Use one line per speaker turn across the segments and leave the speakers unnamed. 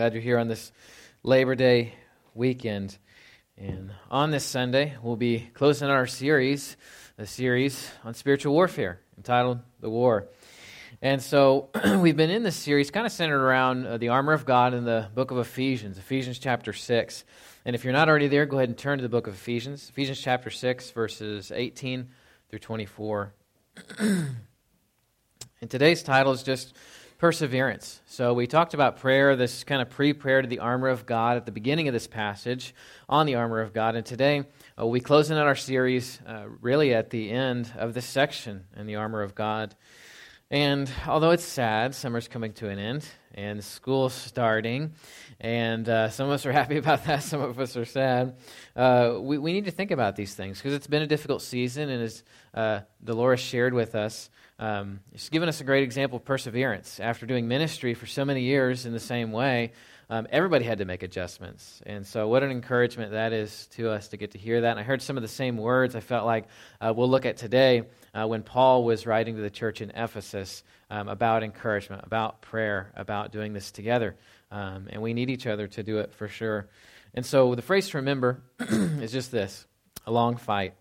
Glad you're here on this Labor Day weekend. And on this Sunday, we'll be closing our series, a series on spiritual warfare entitled The War. And so we've been in this series kind of centered around uh, the armor of God in the book of Ephesians, Ephesians chapter 6. And if you're not already there, go ahead and turn to the book of Ephesians, Ephesians chapter 6, verses 18 through 24. and today's title is just perseverance. So we talked about prayer, this kind of pre prayer to the armor of God at the beginning of this passage on the armor of God. And today uh, we close in on our series uh, really at the end of this section in the armor of God. And although it's sad, summer's coming to an end and school's starting, and uh, some of us are happy about that, some of us are sad. Uh, we, we need to think about these things because it's been a difficult season, and as uh, Dolores shared with us, um, she's given us a great example of perseverance. After doing ministry for so many years in the same way, um, everybody had to make adjustments. And so, what an encouragement that is to us to get to hear that. And I heard some of the same words I felt like uh, we'll look at today uh, when Paul was writing to the church in Ephesus um, about encouragement, about prayer, about doing this together. Um, and we need each other to do it for sure. And so, the phrase to remember is just this a long fight.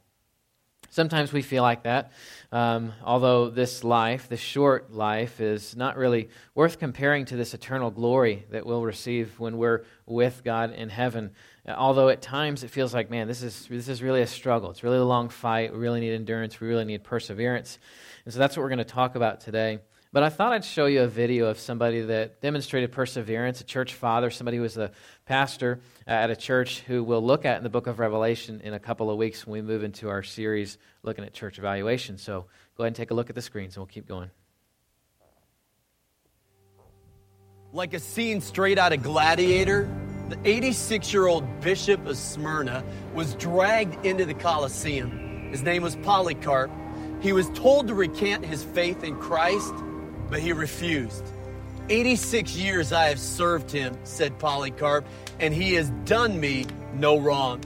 Sometimes we feel like that, um, although this life, this short life, is not really worth comparing to this eternal glory that we'll receive when we're with God in heaven. Although at times it feels like, man, this is, this is really a struggle. It's really a long fight. We really need endurance. We really need perseverance. And so that's what we're going to talk about today. But I thought I'd show you a video of somebody that demonstrated perseverance, a church father, somebody who was a pastor at a church who we'll look at in the book of Revelation in a couple of weeks when we move into our series looking at church evaluation. So go ahead and take a look at the screens and we'll keep going.
Like a scene straight out of Gladiator, the 86 year old bishop of Smyrna was dragged into the Colosseum. His name was Polycarp. He was told to recant his faith in Christ but he refused. 86 years I have served him, said Polycarp, and he has done me no wrong.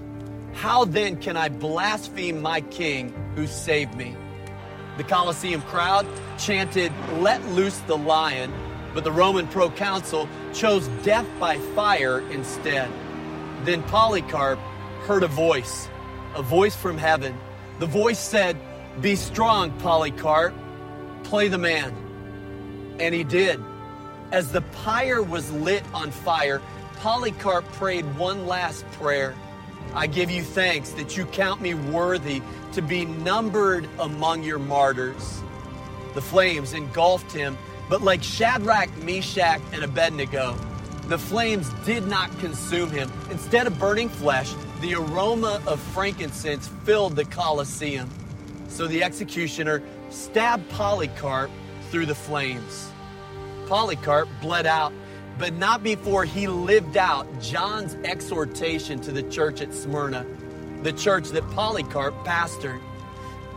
How then can I blaspheme my king who saved me? The Colosseum crowd chanted, Let loose the lion, but the Roman proconsul chose death by fire instead. Then Polycarp heard a voice, a voice from heaven. The voice said, Be strong, Polycarp, play the man. And he did. As the pyre was lit on fire, Polycarp prayed one last prayer. I give you thanks that you count me worthy to be numbered among your martyrs. The flames engulfed him, but like Shadrach, Meshach, and Abednego, the flames did not consume him. Instead of burning flesh, the aroma of frankincense filled the Colosseum. So the executioner stabbed Polycarp through the flames. Polycarp bled out, but not before he lived out John's exhortation to the church at Smyrna, the church that Polycarp pastored.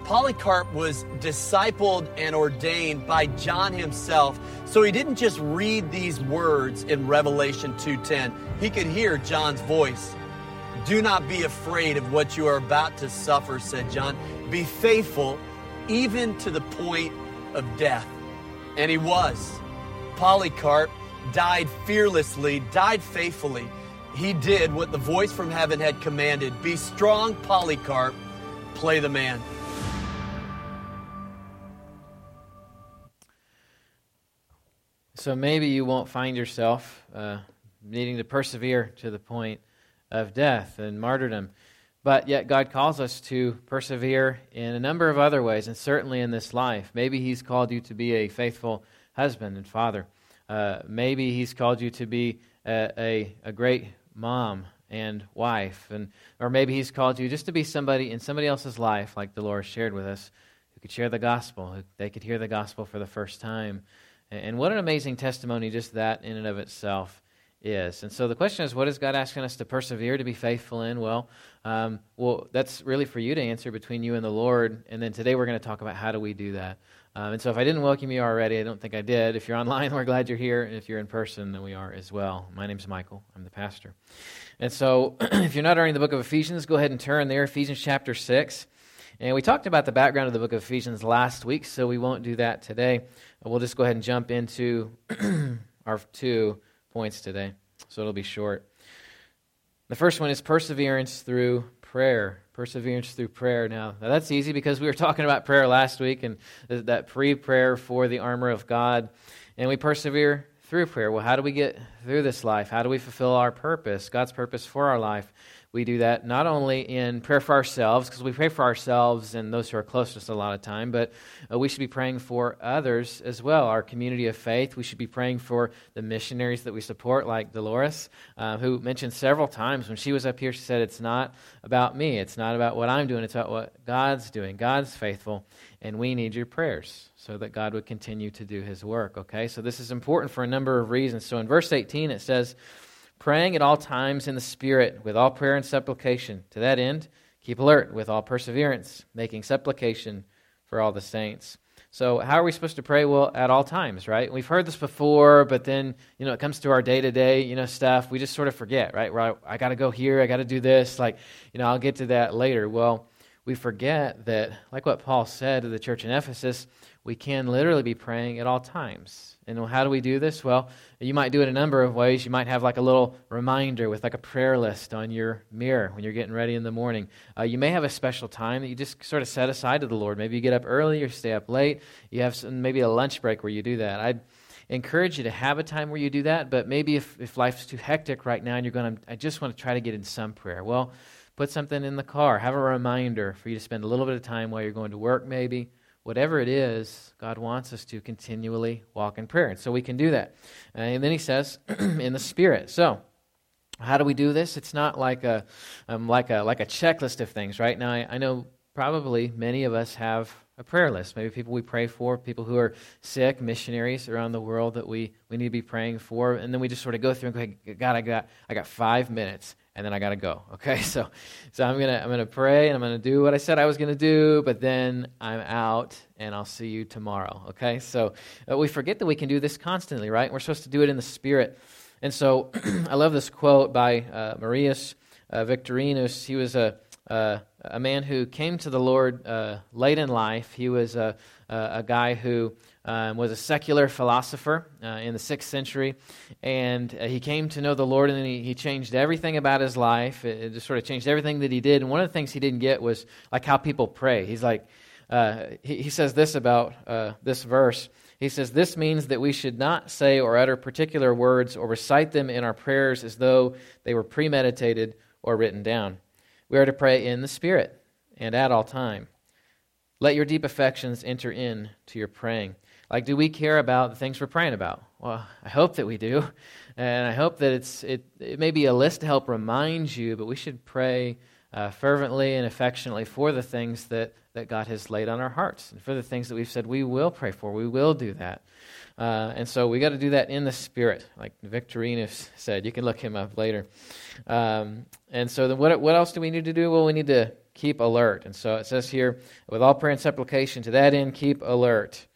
Polycarp was discipled and ordained by John himself, so he didn't just read these words in Revelation 2:10. He could hear John's voice. Do not be afraid of what you are about to suffer, said John. Be faithful even to the point of death. And he was. Polycarp died fearlessly, died faithfully. He did what the voice from heaven had commanded Be strong, Polycarp, play the man.
So maybe you won't find yourself uh, needing to persevere to the point of death and martyrdom. But yet, God calls us to persevere in a number of other ways, and certainly in this life. Maybe He's called you to be a faithful husband and father. Uh, maybe He's called you to be a, a, a, great mom and wife. And, or maybe He's called you just to be somebody in somebody else's life, like Dolores shared with us, who could share the gospel, who they could hear the gospel for the first time. And what an amazing testimony just that in and of itself is. And so the question is, what is God asking us to persevere, to be faithful in? Well, um, well, that's really for you to answer between you and the Lord. And then today we're going to talk about how do we do that. Um, and so if I didn't welcome you already, I don't think I did. If you're online, we're glad you're here. And if you're in person, then we are as well. My name's Michael. I'm the pastor. And so if you're not already in the book of Ephesians, go ahead and turn there, Ephesians chapter 6. And we talked about the background of the book of Ephesians last week, so we won't do that today. We'll just go ahead and jump into our two points today. so it'll be short. The first one is perseverance through prayer. Perseverance through prayer. Now, now that's easy because we were talking about prayer last week and that pre prayer for the armor of God. And we persevere through prayer. Well, how do we get through this life? How do we fulfill our purpose, God's purpose for our life? We do that not only in prayer for ourselves, because we pray for ourselves and those who are close to us a lot of time, but uh, we should be praying for others as well, our community of faith. We should be praying for the missionaries that we support, like Dolores, uh, who mentioned several times when she was up here, she said, It's not about me, it's not about what I'm doing, it's about what God's doing. God's faithful, and we need your prayers so that God would continue to do his work, okay? So this is important for a number of reasons. So in verse 18, it says, praying at all times in the Spirit with all prayer and supplication. To that end, keep alert with all perseverance, making supplication for all the saints. So, how are we supposed to pray? Well, at all times, right? We've heard this before, but then, you know, it comes to our day to day, you know, stuff. We just sort of forget, right? Right? I got to go here. I got to do this. Like, you know, I'll get to that later. Well, we forget that, like what Paul said to the church in Ephesus, we can literally be praying at all times. And how do we do this? Well, you might do it a number of ways. You might have like a little reminder with like a prayer list on your mirror when you're getting ready in the morning. Uh, you may have a special time that you just sort of set aside to the Lord. Maybe you get up early or stay up late. You have some, maybe a lunch break where you do that. I'd encourage you to have a time where you do that, but maybe if, if life's too hectic right now and you're going to, I just want to try to get in some prayer. Well, put something in the car. Have a reminder for you to spend a little bit of time while you're going to work, maybe whatever it is, God wants us to continually walk in prayer. And so we can do that. And then he says, in the Spirit. So, how do we do this? It's not like a, um, like a, like a checklist of things, right? Now, I, I know probably many of us have a prayer list. Maybe people we pray for, people who are sick, missionaries around the world that we, we need to be praying for. And then we just sort of go through and go, God, I got, I got five minutes and then I got to go. Okay, so so I'm gonna I'm gonna pray and I'm gonna do what I said I was gonna do, but then I'm out and I'll see you tomorrow. Okay, so uh, we forget that we can do this constantly, right? We're supposed to do it in the Spirit, and so I love this quote by uh, Marius uh, Victorinus. He was a uh, a man who came to the Lord uh, late in life. He was a a guy who um, was a secular philosopher uh, in the sixth century, and uh, he came to know the Lord, and he, he changed everything about his life. It, it, just sort of changed everything that he did. And one of the things he didn't get was like how people pray. He's like, uh, he, he, says this about uh, this verse. He says, This means that we should not say or utter particular words or recite them in our prayers as though they were premeditated or written down. We are to pray in the Spirit and at all time. Let your deep affections enter in to your praying. Like, do we care about the things we're praying about? Well, I hope that we do. And I hope that it's, it, it may be a list to help remind you, but we should pray uh, fervently and affectionately for the things that, that God has laid on our hearts and for the things that we've said we will pray for. We will do that. Uh, and so we got to do that in the Spirit, like Victorinus said. You can look him up later. Um, and so then what, what else do we need to do? Well, we need to keep alert. And so it says here, with all prayer and supplication, to that end, keep alert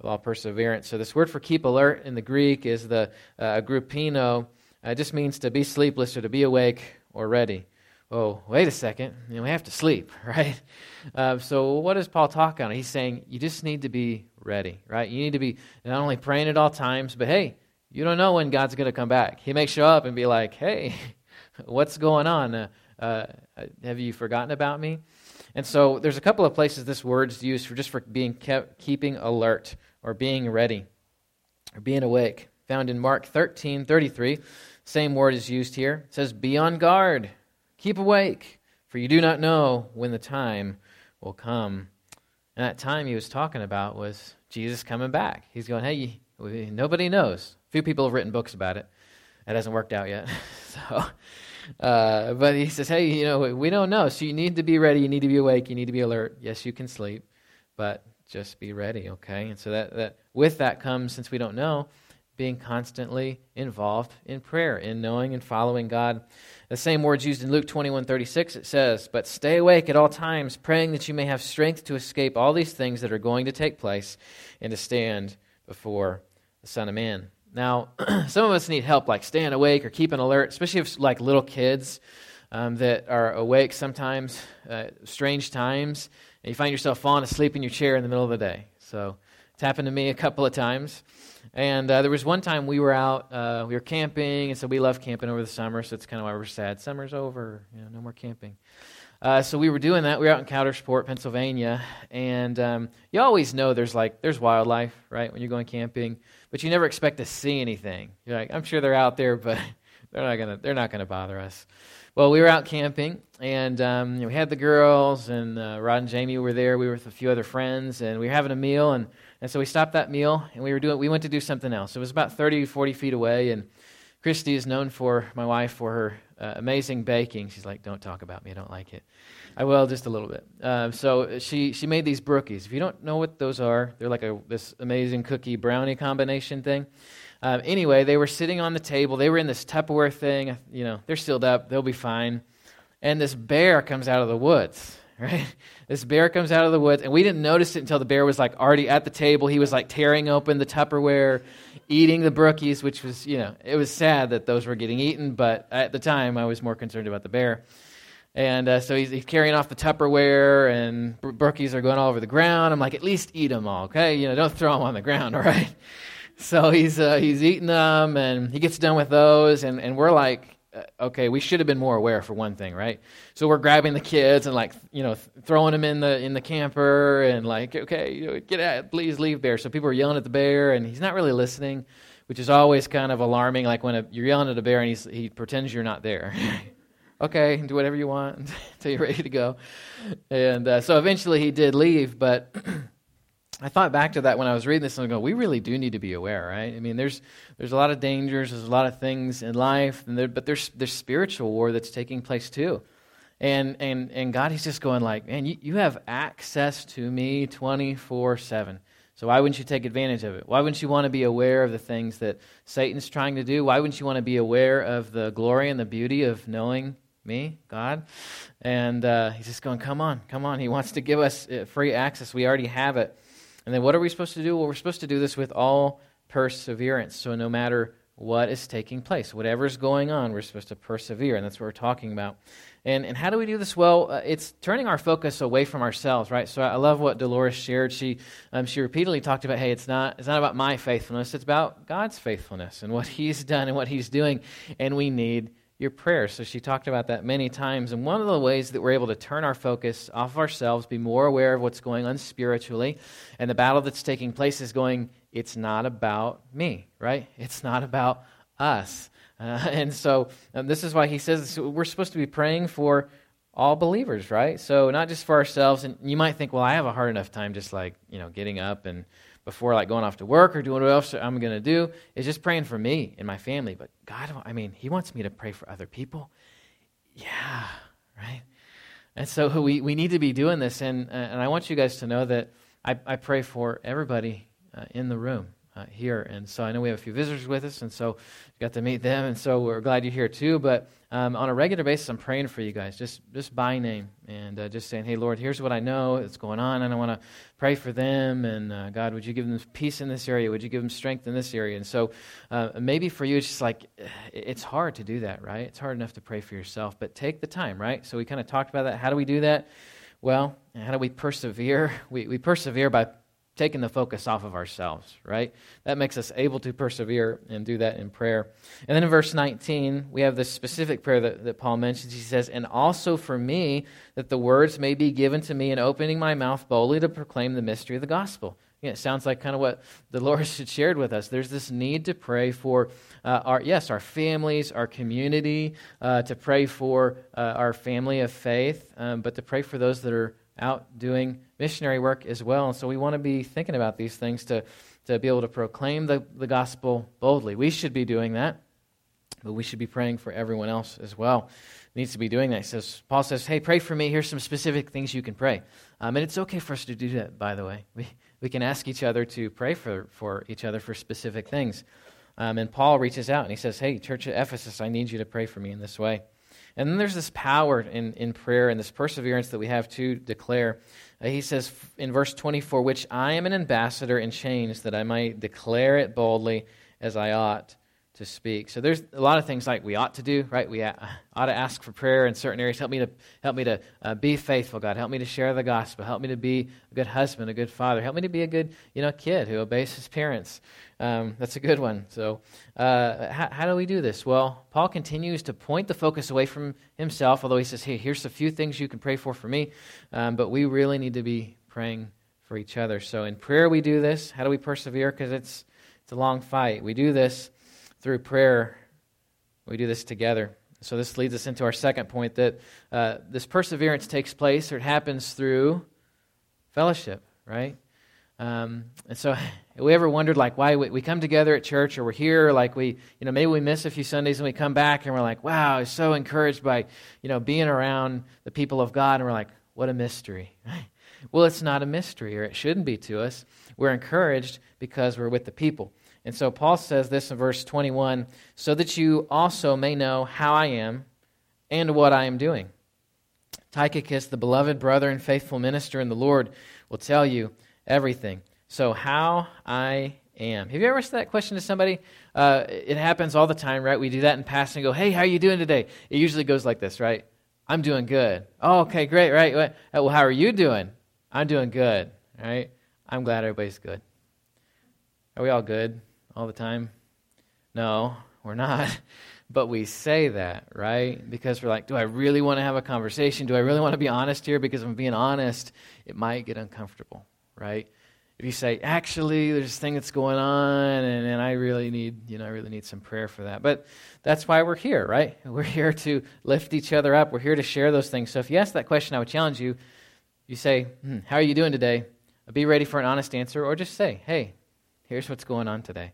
with all perseverance. So this word for keep alert in the Greek is the uh, aggrupino. Uh, it just means to be sleepless or to be awake or ready. Oh, wait a second. You know, we have to sleep, right? Uh, so what is Paul talking on? He's saying you just need to be ready, right? You need to be not only praying at all times, but hey, you don't know when God's going to come back. He may show up and be like, hey, what's going on? Uh, uh, have you forgotten about me? And so there's a couple of places this word's used for just for being kept, keeping alert or being ready or being awake. Found in Mark 13 33. Same word is used here. It says, Be on guard, keep awake, for you do not know when the time will come. And that time he was talking about was Jesus coming back. He's going, Hey, nobody knows. A few people have written books about it. That hasn't worked out yet. so, uh, but he says, Hey, you know, we don't know. So you need to be ready. You need to be awake. You need to be alert. Yes, you can sleep, but just be ready, okay? And so that, that with that comes, since we don't know, being constantly involved in prayer, in knowing and following God. The same words used in Luke 21 36, it says, But stay awake at all times, praying that you may have strength to escape all these things that are going to take place and to stand before the Son of Man. Now, some of us need help, like staying awake or keeping alert, especially if, like, little kids um, that are awake sometimes, uh, strange times and you find yourself falling asleep in your chair in the middle of the day. So it's happened to me a couple of times. And uh, there was one time we were out, uh, we were camping, and so we love camping over the summer, so it's kind of why we're sad. Summer's over, you know, no more camping. Uh, so we were doing that. We were out in Coudersport, Pennsylvania, and um, you always know there's like there's wildlife, right, when you're going camping, but you never expect to see anything. You're like, I'm sure they're out there, but they're not gonna they're not gonna bother us. Well, we were out camping, and um, you know, we had the girls, and uh, Rod and Jamie were there. We were with a few other friends, and we were having a meal, and, and so we stopped that meal, and we were doing we went to do something else. It was about 30, 40 feet away, and Christy is known for my wife for her uh, amazing baking. She's like, "Don't talk about me. I don't like it." I will just a little bit. Uh, so she she made these brookies. If you don't know what those are, they're like a this amazing cookie brownie combination thing. Um, anyway, they were sitting on the table. They were in this Tupperware thing. You know, they're sealed up. They'll be fine. And this bear comes out of the woods. Right? This bear comes out of the woods, and we didn't notice it until the bear was like already at the table. He was like tearing open the Tupperware, eating the brookies, which was, you know, it was sad that those were getting eaten, but at the time I was more concerned about the bear. And uh, so he's, he's, carrying off the Tupperware, and brookies are going all over the ground. I'm like, at least eat them all, okay? You know, don't throw them on the ground, all right? So he's uh, he's eating them, and he gets done with those, and, and we're like, uh, okay, we should have been more aware for one thing, right? So we're grabbing the kids and like you know throwing them in the in the camper, and like, okay, you know, get out, please leave, bear. So people are yelling at the bear, and he's not really listening, which is always kind of alarming. Like when a, you're yelling at a bear and he pretends you're not there. okay, do whatever you want until you're ready to go. And uh, so eventually he did leave, but I thought back to that when I was reading this and I go, we really do need to be aware, right? I mean, there's there's a lot of dangers, there's a lot of things in life, there, but there's there's spiritual war that's taking place too. And and and God he's just going like, man, you, you have access to me 24/7. So why wouldn't you take advantage of it? Why wouldn't you want to be aware of the things that Satan's trying to do? Why wouldn't you want to be aware of the glory and the beauty of knowing me, God? And uh, he's just going, come on, come on. He wants to give us uh, free access. We already have it. And then what are we supposed to do? Well, we're supposed to do this with all perseverance. So no matter what is taking place, whatever's going on, we're supposed to persevere. And that's what we're talking about. And, and how do we do this? Well, uh, it's turning our focus away from ourselves, right? So I love what Dolores shared. She, um, she repeatedly talked about, hey, it's not, it's not about my faithfulness, it's about God's faithfulness and what He's done and what He's doing. And we need your prayers. So she talked about that many times. And one of the ways that we're able to turn our focus off of ourselves, be more aware of what's going on spiritually, and the battle that's taking place is going, it's not about me, right? It's not about us. Uh, and so um, this is why he says we're supposed to be praying for all believers, right? So not just for ourselves. And you might think, well, I have a hard enough time just like, you know, getting up and before like going off to work or doing what else I'm going to do is just praying for me and my family. But God, I mean, He wants me to pray for other people. Yeah, right? And so we, we need to be doing this. And, uh, and I want you guys to know that I, I pray for everybody uh, in the room uh, here. And so I know we have a few visitors with us, and so got to meet them, and so we're glad you're here too. But um, on a regular basis, I'm praying for you guys, just just by name, and uh, just saying, "Hey, Lord, here's what I know that's going on, and I want to pray for them. And uh, God, would you give them peace in this area? Would you give them strength in this area?" And so uh, maybe for you, it's just like it's hard to do that, right? It's hard enough to pray for yourself, but take the time, right? So we kind of talked about that. How do we do that? Well, how do we persevere? We, we persevere by taking the focus off of ourselves, right? That makes us able to persevere and do that in prayer. And then in verse 19, we have this specific prayer that, that Paul mentions. He says, And also for me, that the words may be given to me in opening my mouth boldly to proclaim the mystery of the gospel. Yeah, it sounds like kind of what the Lord had shared with us. There's this need to pray for uh, our yes, our families, our community, uh, to pray for uh, our family of faith, um, but to pray for those that are out doing missionary work as well. And so we want to be thinking about these things to, to be able to proclaim the, the gospel boldly. We should be doing that, but we should be praying for everyone else as well. Needs to be doing that. He says, Paul says, Hey, pray for me. Here's some specific things you can pray. Um, and it's okay for us to do that, by the way. We, we can ask each other to pray for, for each other for specific things. Um, and Paul reaches out and he says, Hey, Church of Ephesus, I need you to pray for me in this way. And then there's this power in, in prayer and this perseverance that we have to declare. Uh, he says in verse 24, which I am an ambassador in chains, that I might declare it boldly as I ought to speak. So there's a lot of things like we ought to do, right? We ought to ask for prayer in certain areas. Help me to help me to uh, be faithful, God. Help me to share the gospel. Help me to be a good husband, a good father. Help me to be a good, you know, kid who obeys his parents. Um, that's a good one. So uh, how, how, do we do this? Well, Paul continues to point the focus away from himself, although he says, "Hey, here's a few things you can pray for for me," um, but we really need to be praying for each other. So in prayer, we do this. How do we persevere? Because it's it's a long fight. We do this through prayer, we do this together. So this leads us into our second point that uh, this perseverance takes place or it happens through fellowship, right? Um, and so, have we ever wondered like why we, we, come together at church or we're here, like we, you know, maybe we miss a few Sundays and we come back and we're like, wow, I'm so encouraged by, you know, being around the people of God, and we're like, what a mystery. well, it's not a mystery, or it shouldn't be to us. We're encouraged because we're with the people. And so Paul says this in verse 21 so that you also may know how I am and what I am doing. Tychicus, the beloved brother and faithful minister in the Lord, will tell you everything. So, how I am. Have you ever asked that question to somebody? Uh, it happens all the time, right? We do that in passing go, hey, how are you doing today? It usually goes like this, right? I'm doing good. Oh, okay, great, right? Well, how are you doing? I'm doing good, right? I'm glad everybody's good. Are we all good? All the time? No, we're not. But we say that, right? Because we're like, do I really want to have a conversation? Do I really want to be honest here? Because if I'm being honest, it might get uncomfortable, right? If you say, actually, there's this thing that's going on, and, and I really need, you know, I really need some prayer for that. But that's why we're here, right? We're here to lift each other up. We're here to share those things. So if you ask that question, I would challenge you. You say, hmm, how are you doing today? Be ready for an honest answer, or just say, hey, here's what's going on today.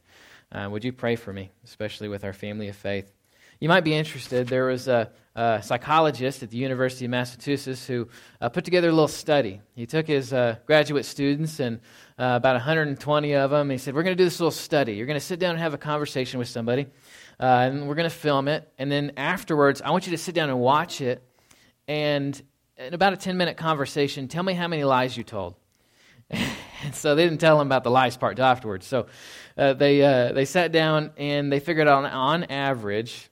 Uh, would you pray for me, especially with our family of faith? You might be interested. There was a, a psychologist at the University of Massachusetts who uh, put together a little study. He took his uh, graduate students and uh, about 120 of them. He said, We're going to do this little study. You're going to sit down and have a conversation with somebody, uh, and we're going to film it. And then afterwards, I want you to sit down and watch it. And in about a 10 minute conversation, tell me how many lies you told. so they didn't tell him about the lies part afterwards. So uh, they, uh, they sat down and they figured out on, on average,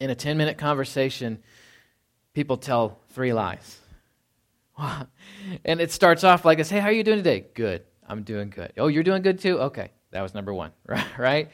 in a 10 minute conversation, people tell three lies. and it starts off like this Hey, how are you doing today? Good. I'm doing good. Oh, you're doing good too? Okay. That was number one, right?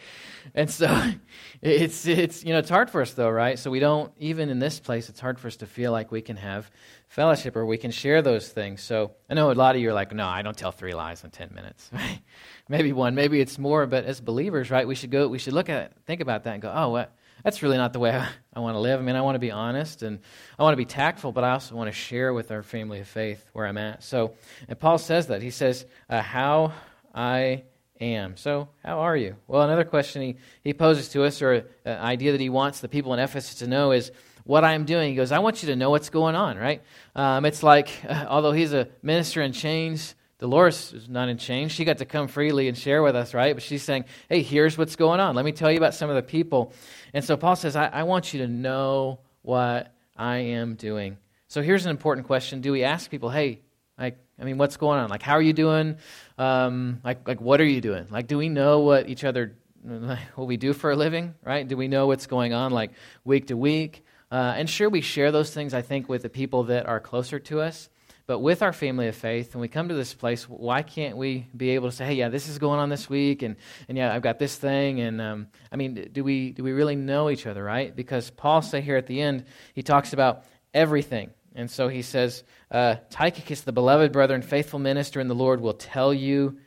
And so it's, it's, you know, it's hard for us though, right? So we don't, even in this place, it's hard for us to feel like we can have fellowship or we can share those things. So I know a lot of you are like, no, I don't tell three lies in 10 minutes, maybe one, maybe it's more, but as believers, right, we should go, we should look at, think about that and go, oh, what? That's really not the way I, I want to live. I mean, I want to be honest and I want to be tactful, but I also want to share with our family of faith where I'm at. So, and Paul says that. He says, uh, how I am. So, how are you? Well, another question he, he poses to us, or an idea that he wants the people in Ephesus to know, is what I'm doing. He goes, I want you to know what's going on, right? Um, it's like, uh, although he's a minister in chains, Dolores is not in chains. She got to come freely and share with us, right? But she's saying, hey, here's what's going on. Let me tell you about some of the people. And so Paul says, I, I want you to know what I am doing. So here's an important question Do we ask people, hey, like, I mean, what's going on? Like, how are you doing? Um, like, like, what are you doing? Like, do we know what each other, what we do for a living, right? Do we know what's going on, like, week to week? Uh, and sure, we share those things, I think, with the people that are closer to us. But with our family of faith, when we come to this place, why can't we be able to say, "Hey, yeah, this is going on this week, and, and yeah, I've got this thing." And um, I mean, do we do we really know each other, right? Because Paul say here at the end, he talks about everything, and so he says, uh, "Tychicus, the beloved brother and faithful minister in the Lord, will tell you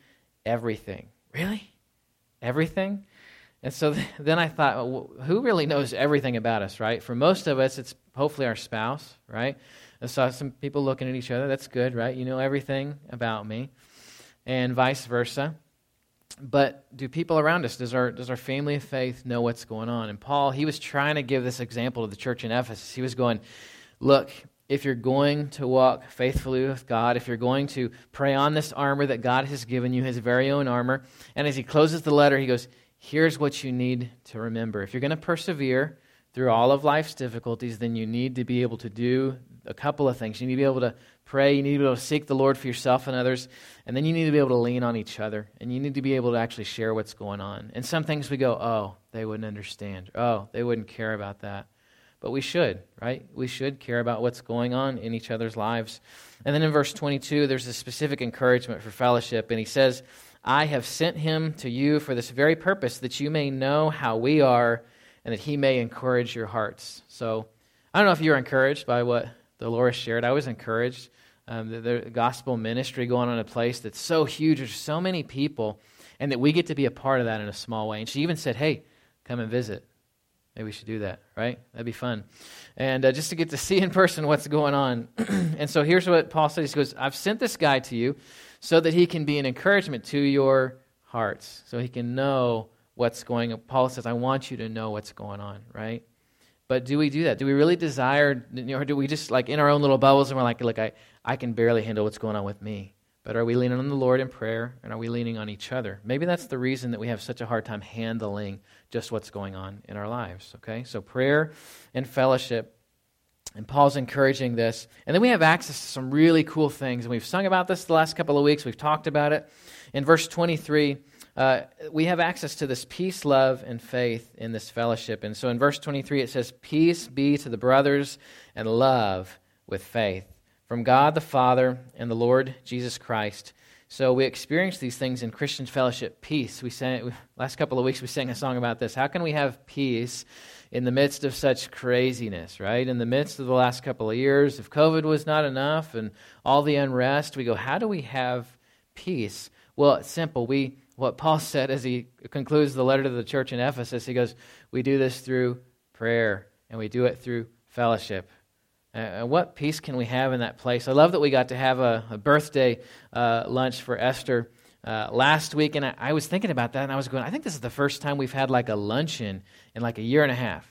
everything." Really, everything. And so then I thought, well, who really knows everything about us, right? For most of us, it's hopefully our spouse, right? I saw some people looking at each other. That's good, right? You know everything about me, and vice versa. But do people around us, does our, does our family of faith know what's going on? And Paul, he was trying to give this example to the church in Ephesus. He was going, look, if you're going to walk faithfully with God, if you're going to pray on this armor that God has given you, his very own armor, and as he closes the letter, he goes, here's what you need to remember. If you're going to persevere through all of life's difficulties, then you need to be able to do a couple of things. You need to be able to pray, you need to be able to seek the Lord for yourself and others, and then you need to be able to lean on each other, and you need to be able to actually share what's going on. And some things we go, oh, they wouldn't understand. Oh, they wouldn't care about that. But we should, right? We should care about what's going on in each other's lives. And then in verse 22, there's a specific encouragement for fellowship, and he says, I have sent him to you for this very purpose, that you may know how we are and that he may encourage your hearts. So I don't know if you were encouraged by what Dolores shared. I was encouraged. Um, the, the, gospel ministry going on in a place that's so huge, there's so many people, and that we get to be a part of that in a small way. And she even said, Hey, come and visit. Maybe we should do that, right? That'd be fun. And uh, just to get to see in person what's going on. and so here's what Paul says He goes, I've sent this guy to you so that he can be an encouragement to your hearts, so he can know what's going on. Paul says, I want you to know what's going on, right? But do we do that? Do we really desire, or do we just like in our own little bubbles and we're like, look, I, I can barely handle what's going on with me? But are we leaning on the Lord in prayer and are we leaning on each other? Maybe that's the reason that we have such a hard time handling just what's going on in our lives, okay? So prayer and fellowship. And Paul's encouraging this. And then we have access to some really cool things. And we've sung about this the last couple of weeks. We've talked about it. In verse 23, uh, we have access to this peace, love, and faith in this fellowship. And so in verse 23, it says, Peace be to the brothers and love with faith from God the Father and the Lord Jesus Christ. So we experience these things in Christian fellowship. Peace. We sang last couple of weeks. We sang a song about this. How can we have peace in the midst of such craziness? Right in the midst of the last couple of years, if COVID was not enough and all the unrest, we go, how do we have peace? Well, it's simple. We what Paul said as he concludes the letter to the church in Ephesus. He goes, We do this through prayer, and we do it through fellowship. Uh, what peace can we have in that place? I love that we got to have a, a birthday uh, lunch for Esther uh, last week, and I, I, was thinking about that, and I was going, I think this is the first time we've had like a luncheon in like a year and a half.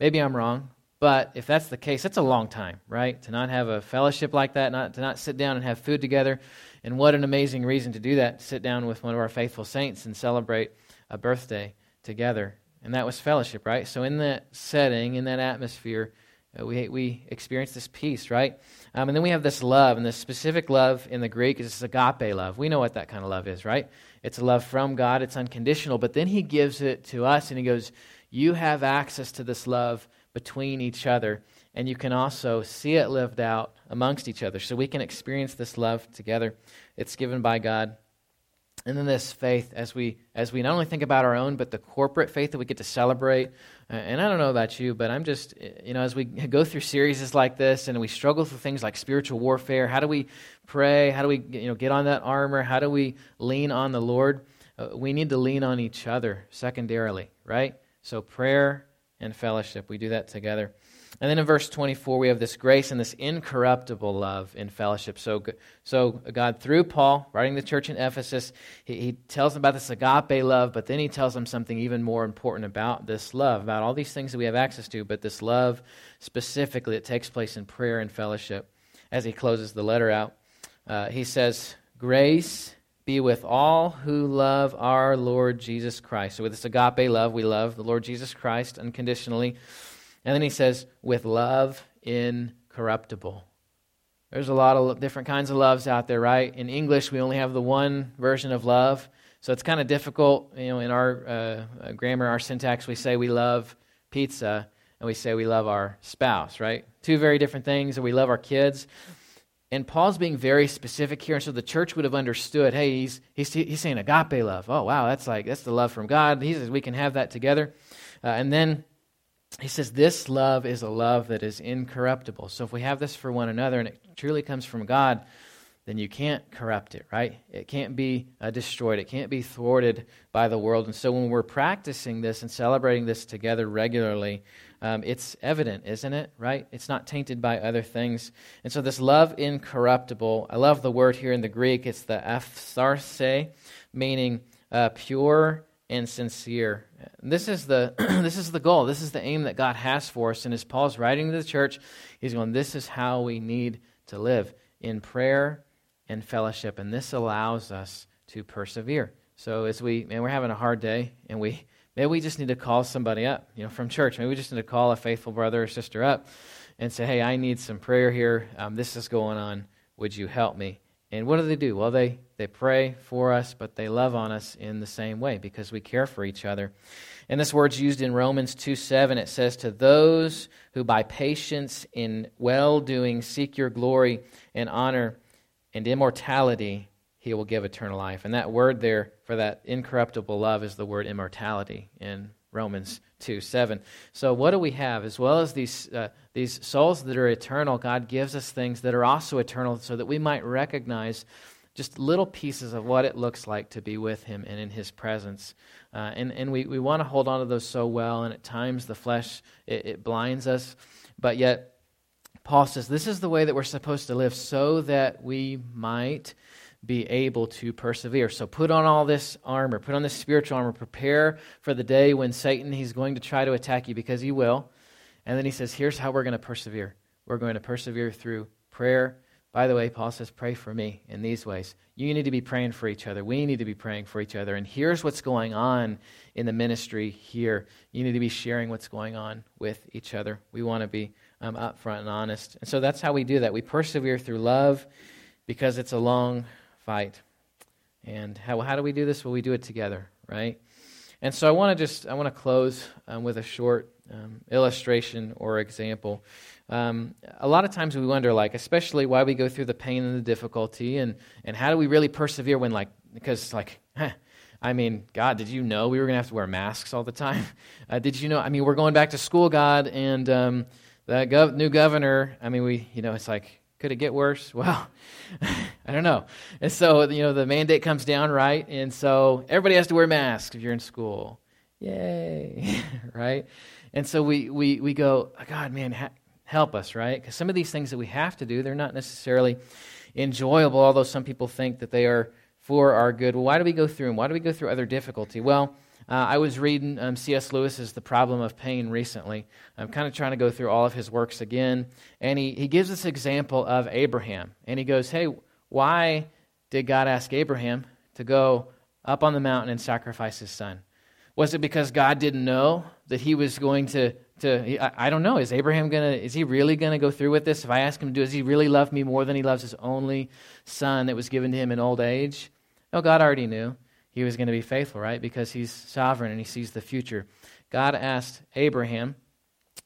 Maybe I'm wrong, but if that's the case, that's a long time, right? To not have a fellowship like that, not to not sit down and have food together. And what an amazing reason to do that, sit down with one of our faithful saints and celebrate a birthday together. And that was fellowship, right? So in that setting, in that atmosphere, we, we experience this peace, right? Um, and then we have this love, and this specific love in the Greek is agape love. We know what that kind of love is, right? It's a love from God, it's unconditional, but then he gives it to us, and he goes, You have access to this love between each other, and you can also see it lived out amongst each other. So we can experience this love together. It's given by God. And then this faith, as we as we not only think about our own, but the corporate faith that we get to celebrate. And I don't know about you, but I'm just you know as we go through series like this, and we struggle through things like spiritual warfare. How do we pray? How do we you know get on that armor? How do we lean on the Lord? Uh, we need to lean on each other secondarily, right? So prayer and fellowship. We do that together. And then in verse 24, we have this grace and this incorruptible love in fellowship. So, so God, through Paul, writing the church in Ephesus, he, he tells them about this agape love, but then he tells them something even more important about this love, about all these things that we have access to, but this love specifically that takes place in prayer and fellowship. As he closes the letter out, uh, he says, Grace be with all who love our Lord Jesus Christ. So, with this agape love, we love the Lord Jesus Christ unconditionally. And then he says, with love incorruptible. There's a lot of different kinds of loves out there, right? In English, we only have the one version of love. So it's kind of difficult. You know, in our uh, uh, grammar, our syntax, we say we love pizza and we say we love our spouse, right? Two very different things, and we love our kids. And Paul's being very specific here, and so the church would have understood. Hey, he's he's, he's saying agape love. Oh, wow, that's like that's the love from God. He says we can have that together. Uh, and then he says this love is a love that is incorruptible. So if we have this for one another and it truly comes from God, then you can't corrupt it, right? It can't be uh, destroyed. It can't be thwarted by the world. And so when we're practicing this and celebrating this together regularly, um, it's evident, isn't it? Right? It's not tainted by other things. And so this love incorruptible, I love the word here in the Greek. It's the aphtharse, meaning uh, pure and sincere. This is the this is the goal. This is the aim that God has for us. And as Paul's writing to the church, he's going, This is how we need to live in prayer and fellowship. And this allows us to persevere. So as we man, we're having a hard day and we maybe we just need to call somebody up, you know, from church. Maybe we just need to call a faithful brother or sister up and say, hey, I need some prayer here. Um, this is going on. Would you help me? And what do they do? Well, they, they pray for us, but they love on us in the same way because we care for each other. And this word's used in Romans 2 7. It says, To those who by patience in well doing seek your glory and honor and immortality, he will give eternal life. And that word there for that incorruptible love is the word immortality in Romans 2 7. So, what do we have? As well as these, uh, these souls that are eternal, God gives us things that are also eternal so that we might recognize just little pieces of what it looks like to be with Him and in His presence. Uh, and and we, we want to hold on to those so well, and at times the flesh, it, it blinds us. But yet, Paul says this is the way that we're supposed to live so that we might be able to persevere. So put on all this armor, put on this spiritual armor, prepare for the day when Satan he's going to try to attack you because he will. And then he says, here's how we're going to persevere. We're going to persevere through prayer. By the way, Paul says, pray for me in these ways. You need to be praying for each other. We need to be praying for each other. And here's what's going on in the ministry here. You need to be sharing what's going on with each other. We want to be um, upfront and honest. And so that's how we do that. We persevere through love because it's a long fight. And how, how do we do this? Well, we do it together, right? And so I want to just I want to close um, with a short um, illustration or example. Um, a lot of times we wonder, like, especially why we go through the pain and the difficulty, and and how do we really persevere when, like, because like. I mean, God, did you know we were going to have to wear masks all the time? Uh, did you know? I mean, we're going back to school, God, and um, the gov- new governor. I mean, we, you know, it's like, could it get worse? Well, I don't know. And so, you know, the mandate comes down, right? And so everybody has to wear masks if you're in school. Yay, right? And so we, we, we go, oh, God, man, ha- help us, right? Because some of these things that we have to do, they're not necessarily enjoyable, although some people think that they are for our good. Well, why do we go through them? Why do we go through other difficulty? Well, uh, I was reading um, C.S. Lewis's The Problem of Pain recently. I'm kind of trying to go through all of his works again. And he, he gives this example of Abraham. And he goes, Hey, why did God ask Abraham to go up on the mountain and sacrifice his son? Was it because God didn't know that he was going to? to I, don't know. Is Abraham gonna? Is he really gonna go through with this? If I ask him to, do, does he really love me more than he loves his only son that was given to him in old age? No, God already knew he was going to be faithful, right? Because he's sovereign and he sees the future. God asked Abraham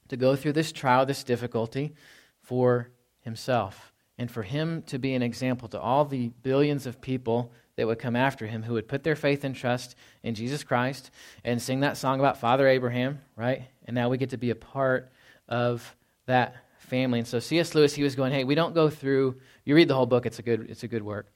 to go through this trial, this difficulty for himself, and for him to be an example to all the billions of people that would come after him who would put their faith and trust in Jesus Christ and sing that song about Father Abraham, right? And now we get to be a part of that family. And so C.S. Lewis, he was going, hey, we don't go through, you read the whole book, it's a good, it's a good work.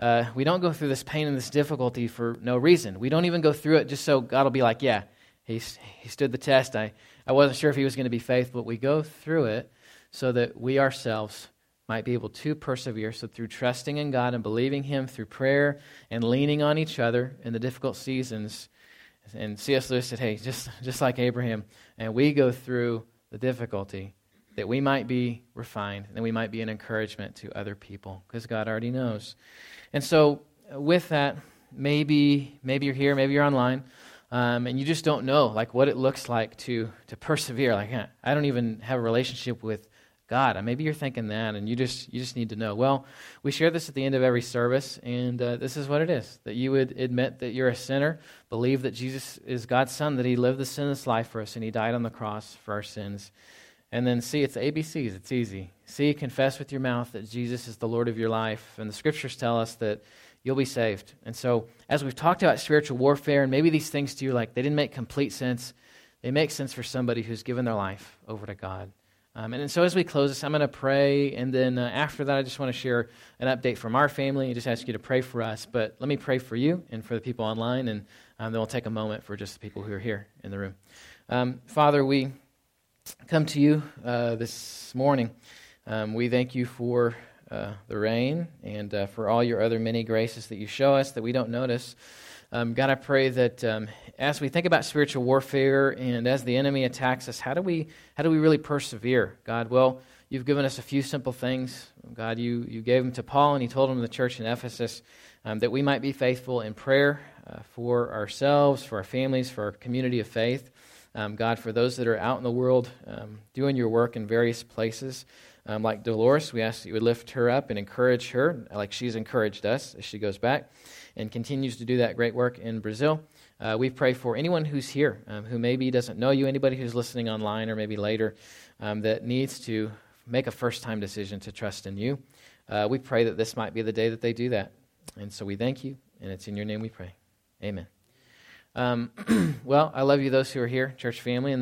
Uh, we don't go through this pain and this difficulty for no reason. We don't even go through it just so God will be like, yeah, he, he stood the test. I, I wasn't sure if he was going to be faithful, but we go through it so that we ourselves might be able to persevere. So, through trusting in God and believing Him, through prayer and leaning on each other in the difficult seasons. And C.S. Lewis said, hey, just, just like Abraham, and we go through the difficulty that we might be refined and we might be an encouragement to other people because God already knows. And so, uh, with that, maybe maybe you're here, maybe you're online, um, and you just don't know like what it looks like to to persevere. Like I don't even have a relationship with God. Maybe you're thinking that, and you just you just need to know. Well, we share this at the end of every service, and uh, this is what it is: that you would admit that you're a sinner, believe that Jesus is God's Son, that He lived the sinless life for us, and He died on the cross for our sins. And then C, it's ABCs. It's easy. C, confess with your mouth that Jesus is the Lord of your life. And the scriptures tell us that you'll be saved. And so, as we've talked about spiritual warfare, and maybe these things to you, like they didn't make complete sense, they make sense for somebody who's given their life over to God. Um, and, so, as we close this, I'm going to pray. And then uh, after that, I just want to share an update from our family and just ask you to pray for us. But let me pray for you and for the people online. And um, then we'll take a moment for just the people who are here in the room. Um, Father, we come to you uh, this morning. Um, we thank you for uh, the rain and uh, for all your other many graces that you show us that we don't notice. Um, God, I pray that um, as we think about spiritual warfare and as the enemy attacks us, how do we how do we really persevere? God, well, you've given us a few simple things. God, you, you gave them to Paul, and he told them to the church in Ephesus um, that we might be faithful in prayer uh, for ourselves, for our families, for our community of faith. Um, God, for those that are out in the world um, doing your work in various places, um, like Dolores, we ask that you would lift her up and encourage her, like she's encouraged us as she goes back and continues to do that great work in Brazil. Uh, we pray for anyone who's here um, who maybe doesn't know you, anybody who's listening online or maybe later um, that needs to make a first time decision to trust in you. Uh, we pray that this might be the day that they do that. And so we thank you, and it's in your name we pray. Amen. Um, well, I love you, those who are here, church family. And